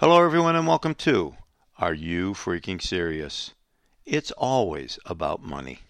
Hello, everyone, and welcome to Are You Freaking Serious? It's always about money.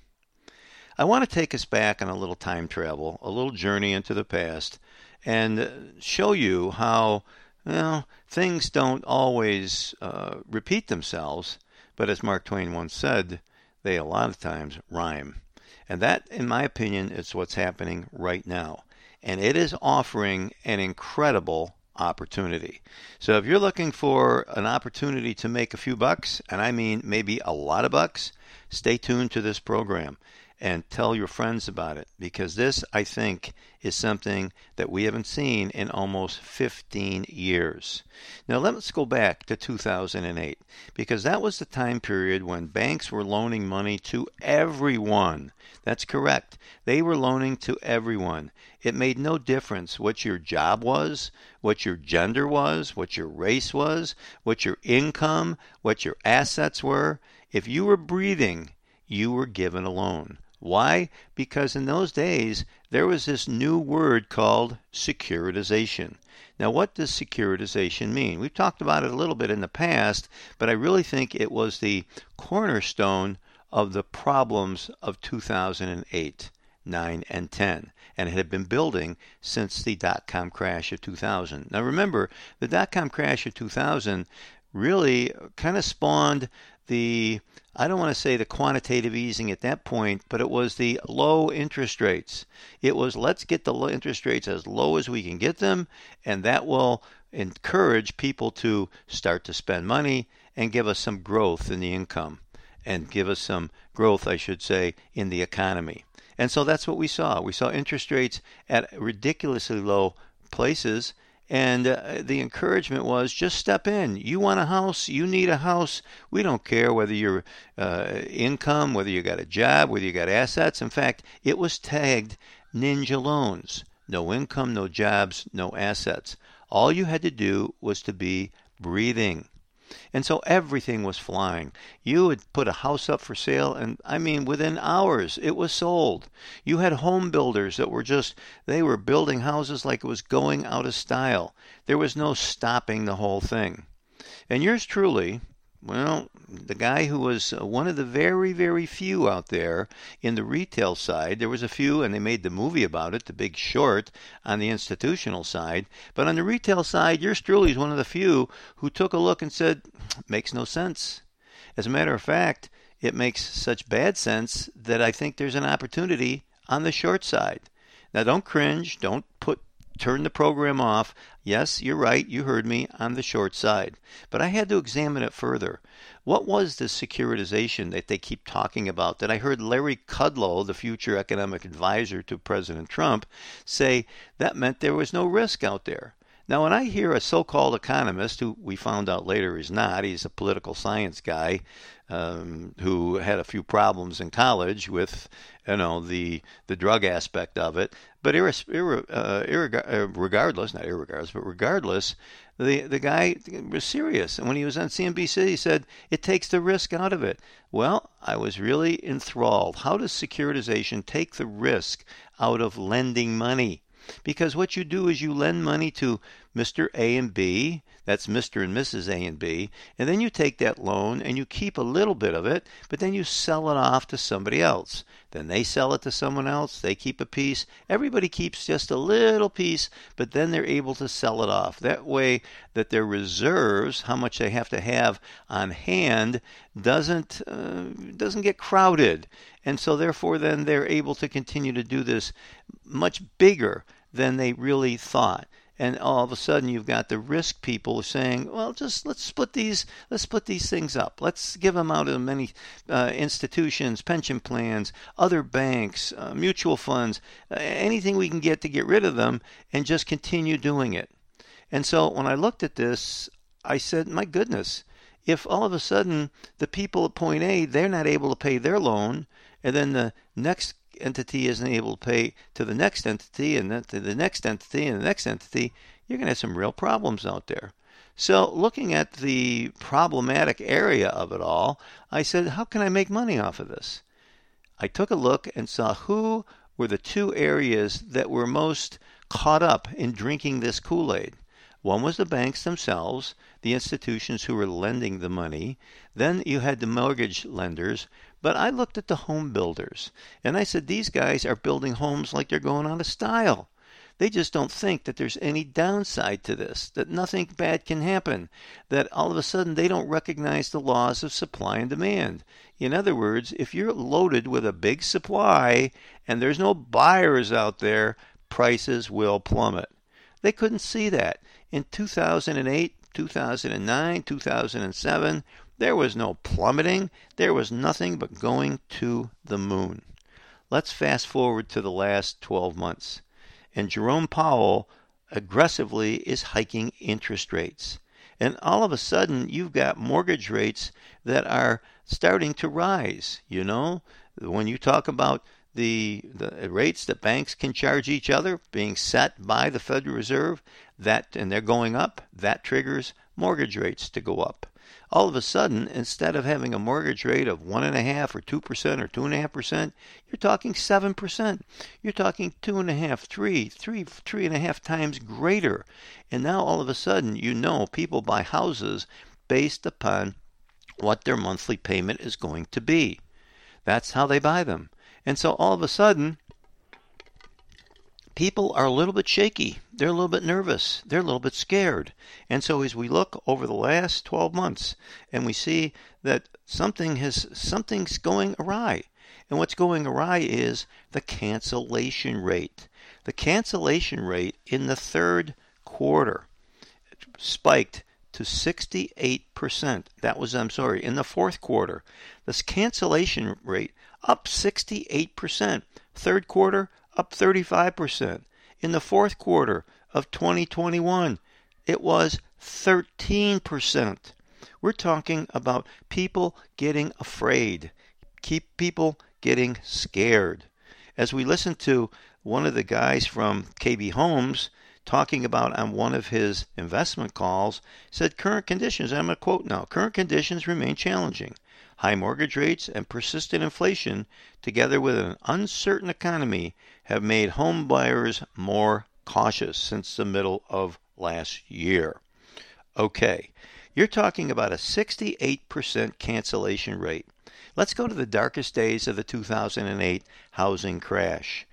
I want to take us back on a little time travel, a little journey into the past, and show you how well, things don't always uh, repeat themselves, but as Mark Twain once said, they a lot of times rhyme. And that, in my opinion, is what's happening right now. And it is offering an incredible opportunity. So if you're looking for an opportunity to make a few bucks, and I mean maybe a lot of bucks, stay tuned to this program and tell your friends about it because this, I think, is something that we haven't seen in almost 15 years. Now, let's go back to 2008 because that was the time period when banks were loaning money to everyone. That's correct. They were loaning to everyone. It made no difference what your job was, what your gender was, what your race was, what your income, what your assets were. If you were breathing, you were given a loan. Why? Because in those days there was this new word called securitization. Now, what does securitization mean? We've talked about it a little bit in the past, but I really think it was the cornerstone of the problems of 2008, 9, and 10, and it had been building since the dot com crash of 2000. Now, remember, the dot com crash of 2000 really kind of spawned the I don't want to say the quantitative easing at that point, but it was the low interest rates. It was let's get the low interest rates as low as we can get them, and that will encourage people to start to spend money and give us some growth in the income and give us some growth, I should say, in the economy. And so that's what we saw. We saw interest rates at ridiculously low places and uh, the encouragement was just step in. You want a house, you need a house. We don't care whether your uh, income, whether you got a job, whether you got assets. In fact, it was tagged ninja loans. No income, no jobs, no assets. All you had to do was to be breathing. And so everything was flying. You would put a house up for sale, and I mean, within hours, it was sold. You had home builders that were just, they were building houses like it was going out of style. There was no stopping the whole thing. And yours truly, well, the guy who was uh, one of the very, very few out there in the retail side, there was a few, and they made the movie about it, The Big Short, on the institutional side. But on the retail side, yours truly is one of the few who took a look and said, makes no sense. As a matter of fact, it makes such bad sense that I think there's an opportunity on the short side. Now, don't cringe. Don't put turn the program off. Yes, you're right, you heard me, on the short side. But I had to examine it further. What was this securitization that they keep talking about that I heard Larry Kudlow, the future economic advisor to President Trump, say that meant there was no risk out there? Now, when I hear a so called economist, who we found out later is not, he's a political science guy um, who had a few problems in college with, you know, the the drug aspect of it. But irre- uh, uh, regardless, not irregardless, but regardless, the the guy was serious. And when he was on CNBC, he said it takes the risk out of it. Well, I was really enthralled. How does securitization take the risk out of lending money? Because what you do is you lend money to Mr. A and B, that's Mr. and Mrs. A and B, and then you take that loan and you keep a little bit of it, but then you sell it off to somebody else. Then they sell it to someone else, they keep a piece. Everybody keeps just a little piece, but then they're able to sell it off. That way that their reserves, how much they have to have on hand, doesn't uh, doesn't get crowded. And so therefore then they're able to continue to do this much bigger than they really thought and all of a sudden you've got the risk people saying, "Well, just let's split these, let's split these things up. Let's give them out to many uh, institutions, pension plans, other banks, uh, mutual funds, uh, anything we can get to get rid of them, and just continue doing it." And so when I looked at this, I said, "My goodness." If all of a sudden the people at point A they're not able to pay their loan, and then the next entity isn't able to pay to the next entity and then to the next entity and the next entity, you're going to have some real problems out there. So, looking at the problematic area of it all, I said, how can I make money off of this? I took a look and saw who were the two areas that were most caught up in drinking this Kool Aid. One was the banks themselves, the institutions who were lending the money. Then you had the mortgage lenders. But I looked at the home builders and I said, these guys are building homes like they're going out of style. They just don't think that there's any downside to this, that nothing bad can happen, that all of a sudden they don't recognize the laws of supply and demand. In other words, if you're loaded with a big supply and there's no buyers out there, prices will plummet. They couldn't see that. In 2008, 2009, 2007, there was no plummeting. There was nothing but going to the moon. Let's fast forward to the last 12 months. And Jerome Powell aggressively is hiking interest rates. And all of a sudden, you've got mortgage rates that are starting to rise. You know, when you talk about the, the rates that banks can charge each other being set by the Federal Reserve, that and they're going up, that triggers mortgage rates to go up. All of a sudden, instead of having a mortgage rate of one and a half or two percent or two and a half percent, you're talking seven percent. You're talking two and a half, three, three, three and a half times greater. And now all of a sudden, you know people buy houses based upon what their monthly payment is going to be. That's how they buy them. And so all of a sudden, people are a little bit shaky. They're a little bit nervous. They're a little bit scared. And so as we look over the last 12 months and we see that something has something's going awry. And what's going awry is the cancellation rate. The cancellation rate in the third quarter spiked to 68%. That was, I'm sorry, in the fourth quarter. This cancellation rate up 68%. Third quarter, up 35%. In the fourth quarter of 2021, it was 13%. We're talking about people getting afraid, keep people getting scared. As we listen to one of the guys from KB Homes talking about on one of his investment calls, said current conditions, I'm going to quote now, current conditions remain challenging. High mortgage rates and persistent inflation, together with an uncertain economy, have made home buyers more cautious since the middle of last year. Okay, you're talking about a 68% cancellation rate. Let's go to the darkest days of the 2008 housing crash.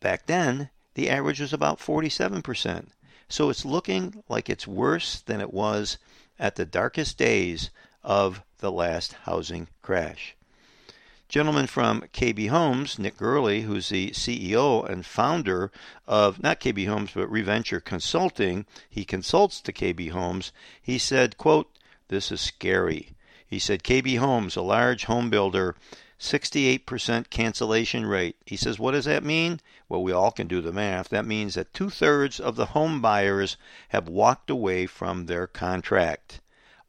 Back then, the average was about 47%. So it's looking like it's worse than it was at the darkest days of the last housing crash. Gentleman from KB Homes, Nick Gerli, who's the CEO and founder of not KB Homes but Reventure Consulting, he consults to KB Homes. He said, quote, "This is scary." He said KB Homes, a large home builder, 68% cancellation rate. He says, What does that mean? Well, we all can do the math. That means that two thirds of the home buyers have walked away from their contract.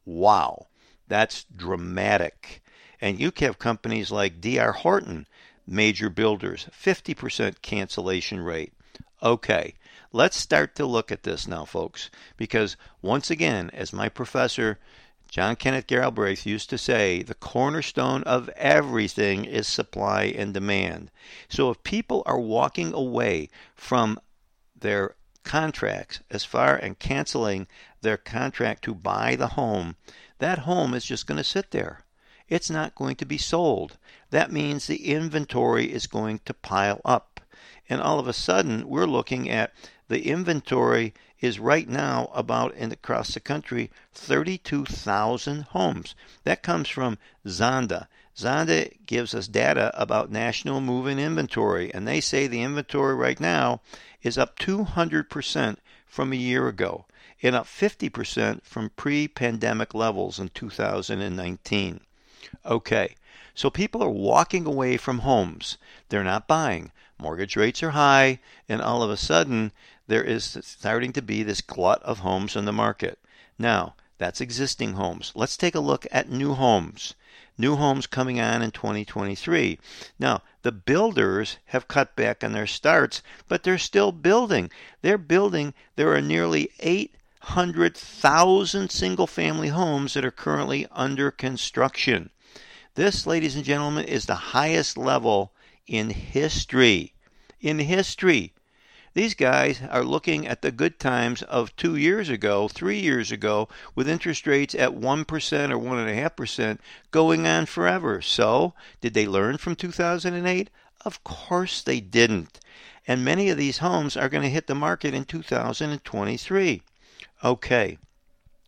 Wow. That's dramatic. And you have companies like DR Horton, major builders, 50% cancellation rate. Okay, let's start to look at this now, folks, because once again, as my professor John Kenneth Galbraith used to say, the cornerstone of everything is supply and demand. So if people are walking away from their contracts as far and canceling their contract to buy the home, that home is just going to sit there. It's not going to be sold. That means the inventory is going to pile up. And all of a sudden, we're looking at the inventory is right now about in across the country 32,000 homes. That comes from Zonda. Zonda gives us data about national move-in inventory, and they say the inventory right now is up 200% from a year ago and up 50% from pre pandemic levels in 2019. Okay, so people are walking away from homes. They're not buying. Mortgage rates are high, and all of a sudden, there is starting to be this glut of homes on the market. Now, that's existing homes. Let's take a look at new homes. New homes coming on in 2023. Now, the builders have cut back on their starts, but they're still building. They're building. There are nearly 800,000 single family homes that are currently under construction. This, ladies and gentlemen, is the highest level in history. In history. These guys are looking at the good times of two years ago, three years ago, with interest rates at 1% or 1.5% going on forever. So, did they learn from 2008? Of course they didn't. And many of these homes are going to hit the market in 2023. Okay,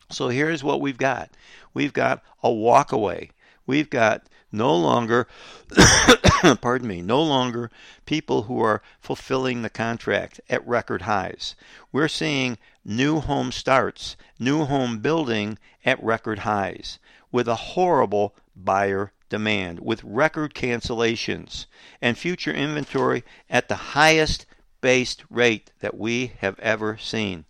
so here's what we've got we've got a walkaway. We've got no longer, pardon me, no longer people who are fulfilling the contract at record highs. We're seeing new home starts, new home building at record highs with a horrible buyer demand, with record cancellations and future inventory at the highest based rate that we have ever seen.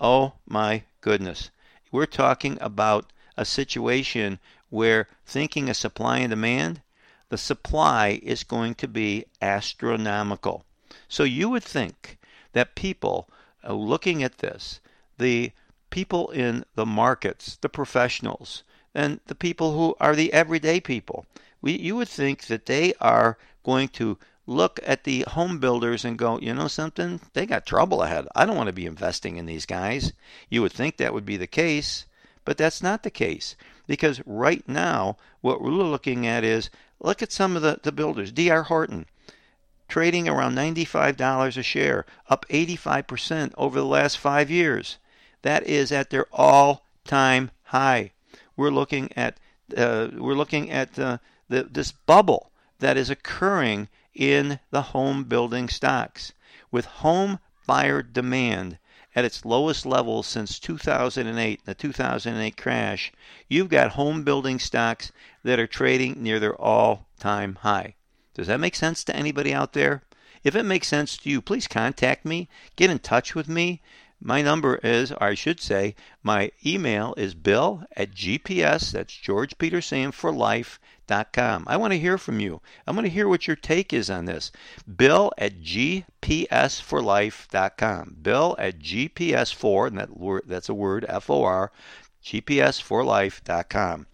Oh my goodness. We're talking about a situation where thinking of supply and demand, the supply is going to be astronomical. So you would think that people uh, looking at this, the people in the markets, the professionals, and the people who are the everyday people, we, you would think that they are going to look at the home builders and go, you know something? They got trouble ahead. I don't want to be investing in these guys. You would think that would be the case, but that's not the case. Because right now, what we're looking at is look at some of the, the builders. DR Horton, trading around $95 a share, up 85% over the last five years. That is at their all time high. We're looking at uh, we're looking at uh, the, this bubble that is occurring in the home building stocks with home buyer demand at its lowest level since 2008, the 2008 crash, you've got home building stocks that are trading near their all time high. Does that make sense to anybody out there? If it makes sense to you, please contact me, get in touch with me. My number is, or I should say, my email is bill at GPS, that's George Peter Sam for life, gpsforlife.com. I want to hear from you. I want to hear what your take is on this. Bill at gpsforlife.com. Bill at gps4, and that word, that's a word, F-O-R, gpsforlife.com.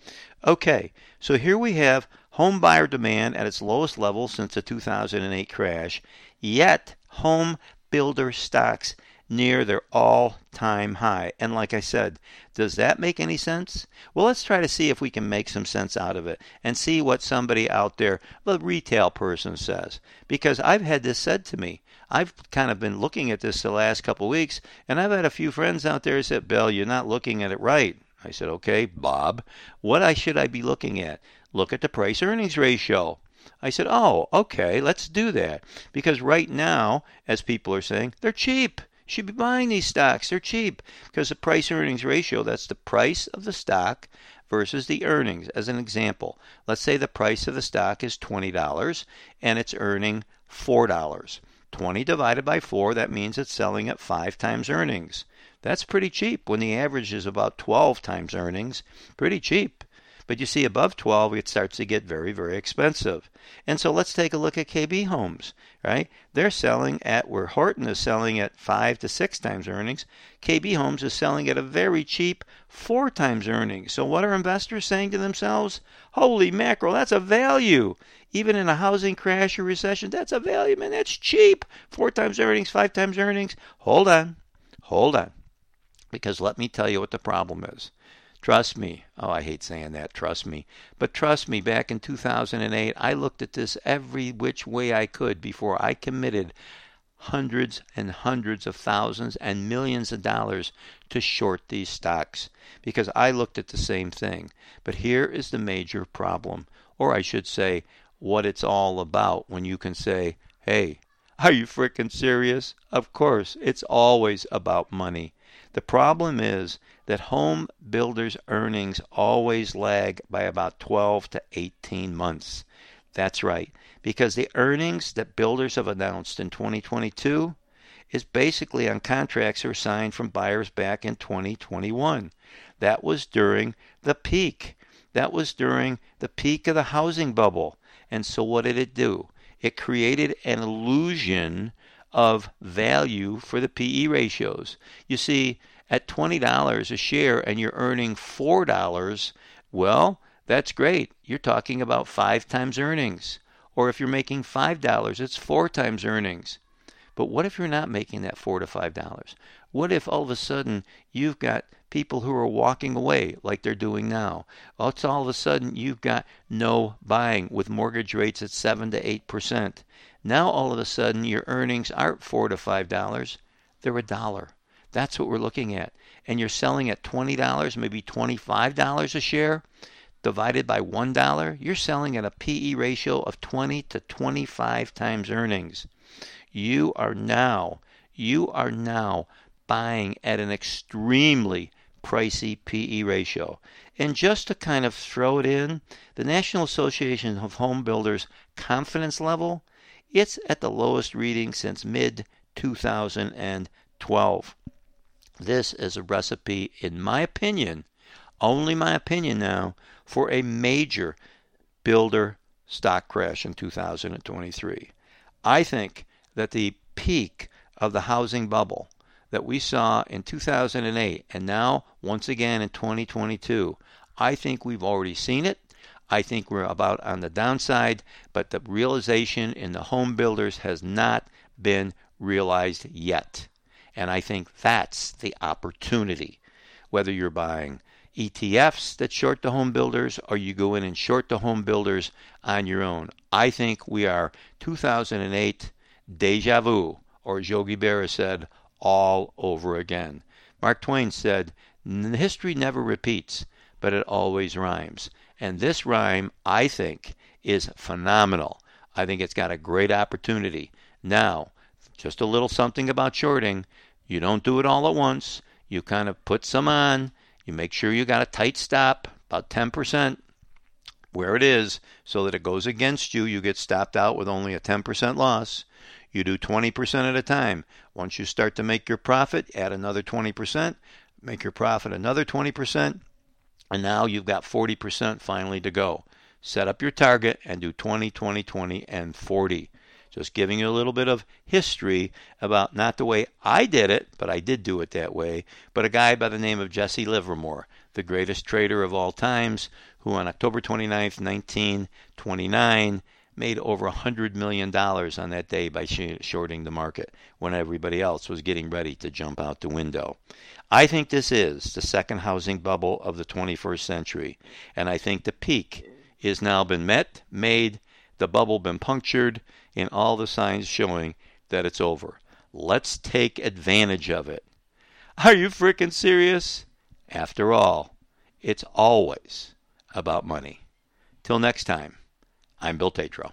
Okay, so here we have home buyer demand at its lowest level since the 2008 crash, yet home builder stocks near their all time high. And like I said, does that make any sense? Well, let's try to see if we can make some sense out of it and see what somebody out there, the retail person, says. Because I've had this said to me. I've kind of been looking at this the last couple of weeks, and I've had a few friends out there who said, Bill, you're not looking at it right. I said, okay, Bob, what should I be looking at? Look at the price earnings ratio. I said, oh, okay, let's do that. Because right now, as people are saying, they're cheap should be buying these stocks. They're cheap because the price earnings ratio, that's the price of the stock versus the earnings. As an example, let's say the price of the stock is $20 and it's earning $4. 20 divided by 4, that means it's selling at 5 times earnings. That's pretty cheap when the average is about 12 times earnings. Pretty cheap. But you see, above 12, it starts to get very, very expensive. And so let's take a look at KB Homes, right? They're selling at where Horton is selling at five to six times earnings. KB Homes is selling at a very cheap four times earnings. So what are investors saying to themselves? Holy mackerel, that's a value. Even in a housing crash or recession, that's a value, man. That's cheap. Four times earnings, five times earnings. Hold on. Hold on. Because let me tell you what the problem is. Trust me. Oh, I hate saying that. Trust me. But trust me, back in 2008, I looked at this every which way I could before I committed hundreds and hundreds of thousands and millions of dollars to short these stocks because I looked at the same thing. But here is the major problem, or I should say, what it's all about when you can say, hey, are you frickin' serious? Of course, it's always about money. The problem is that home builders' earnings always lag by about 12 to 18 months. That's right, because the earnings that builders have announced in 2022 is basically on contracts that were signed from buyers back in 2021. That was during the peak. That was during the peak of the housing bubble. And so what did it do? It created an illusion of value for the PE ratios. You see, at $20 a share and you're earning $4, well, that's great. You're talking about five times earnings. Or if you're making $5, it's four times earnings. But what if you're not making that four to five dollars? What if all of a sudden you've got people who are walking away like they're doing now? It's all of a sudden you've got no buying with mortgage rates at seven to eight percent. Now all of a sudden your earnings aren't four to five dollars; they're a dollar. That's what we're looking at. And you're selling at $20, maybe $25 a share divided by $1, you're selling at a PE ratio of 20 to 25 times earnings. You are now, you are now buying at an extremely pricey PE ratio. And just to kind of throw it in, the National Association of Home Builders confidence level, it's at the lowest reading since mid 2012. This is a recipe, in my opinion, only my opinion now, for a major builder stock crash in 2023. I think that the peak of the housing bubble that we saw in 2008 and now once again in 2022, I think we've already seen it. I think we're about on the downside, but the realization in the home builders has not been realized yet. And I think that's the opportunity. Whether you're buying ETFs that short the home builders or you go in and short the home builders on your own. I think we are 2008 deja vu, or as Yogi Berra said, all over again. Mark Twain said, History never repeats, but it always rhymes. And this rhyme, I think, is phenomenal. I think it's got a great opportunity. Now, just a little something about shorting. You don't do it all at once. You kind of put some on you make sure you got a tight stop, about 10% where it is, so that it goes against you. You get stopped out with only a 10% loss. You do 20% at a time. Once you start to make your profit, add another 20%, make your profit another 20%, and now you've got 40% finally to go. Set up your target and do 20, 20, 20, and 40. Just giving you a little bit of history about not the way I did it, but I did do it that way, but a guy by the name of Jesse Livermore, the greatest trader of all times, who on October 29, 1929, made over $100 million on that day by shorting the market when everybody else was getting ready to jump out the window. I think this is the second housing bubble of the 21st century, and I think the peak is now been met, made, the bubble been punctured, and all the signs showing that it's over. Let's take advantage of it. Are you freaking serious? After all, it's always about money. Till next time, I'm Bill Tatro.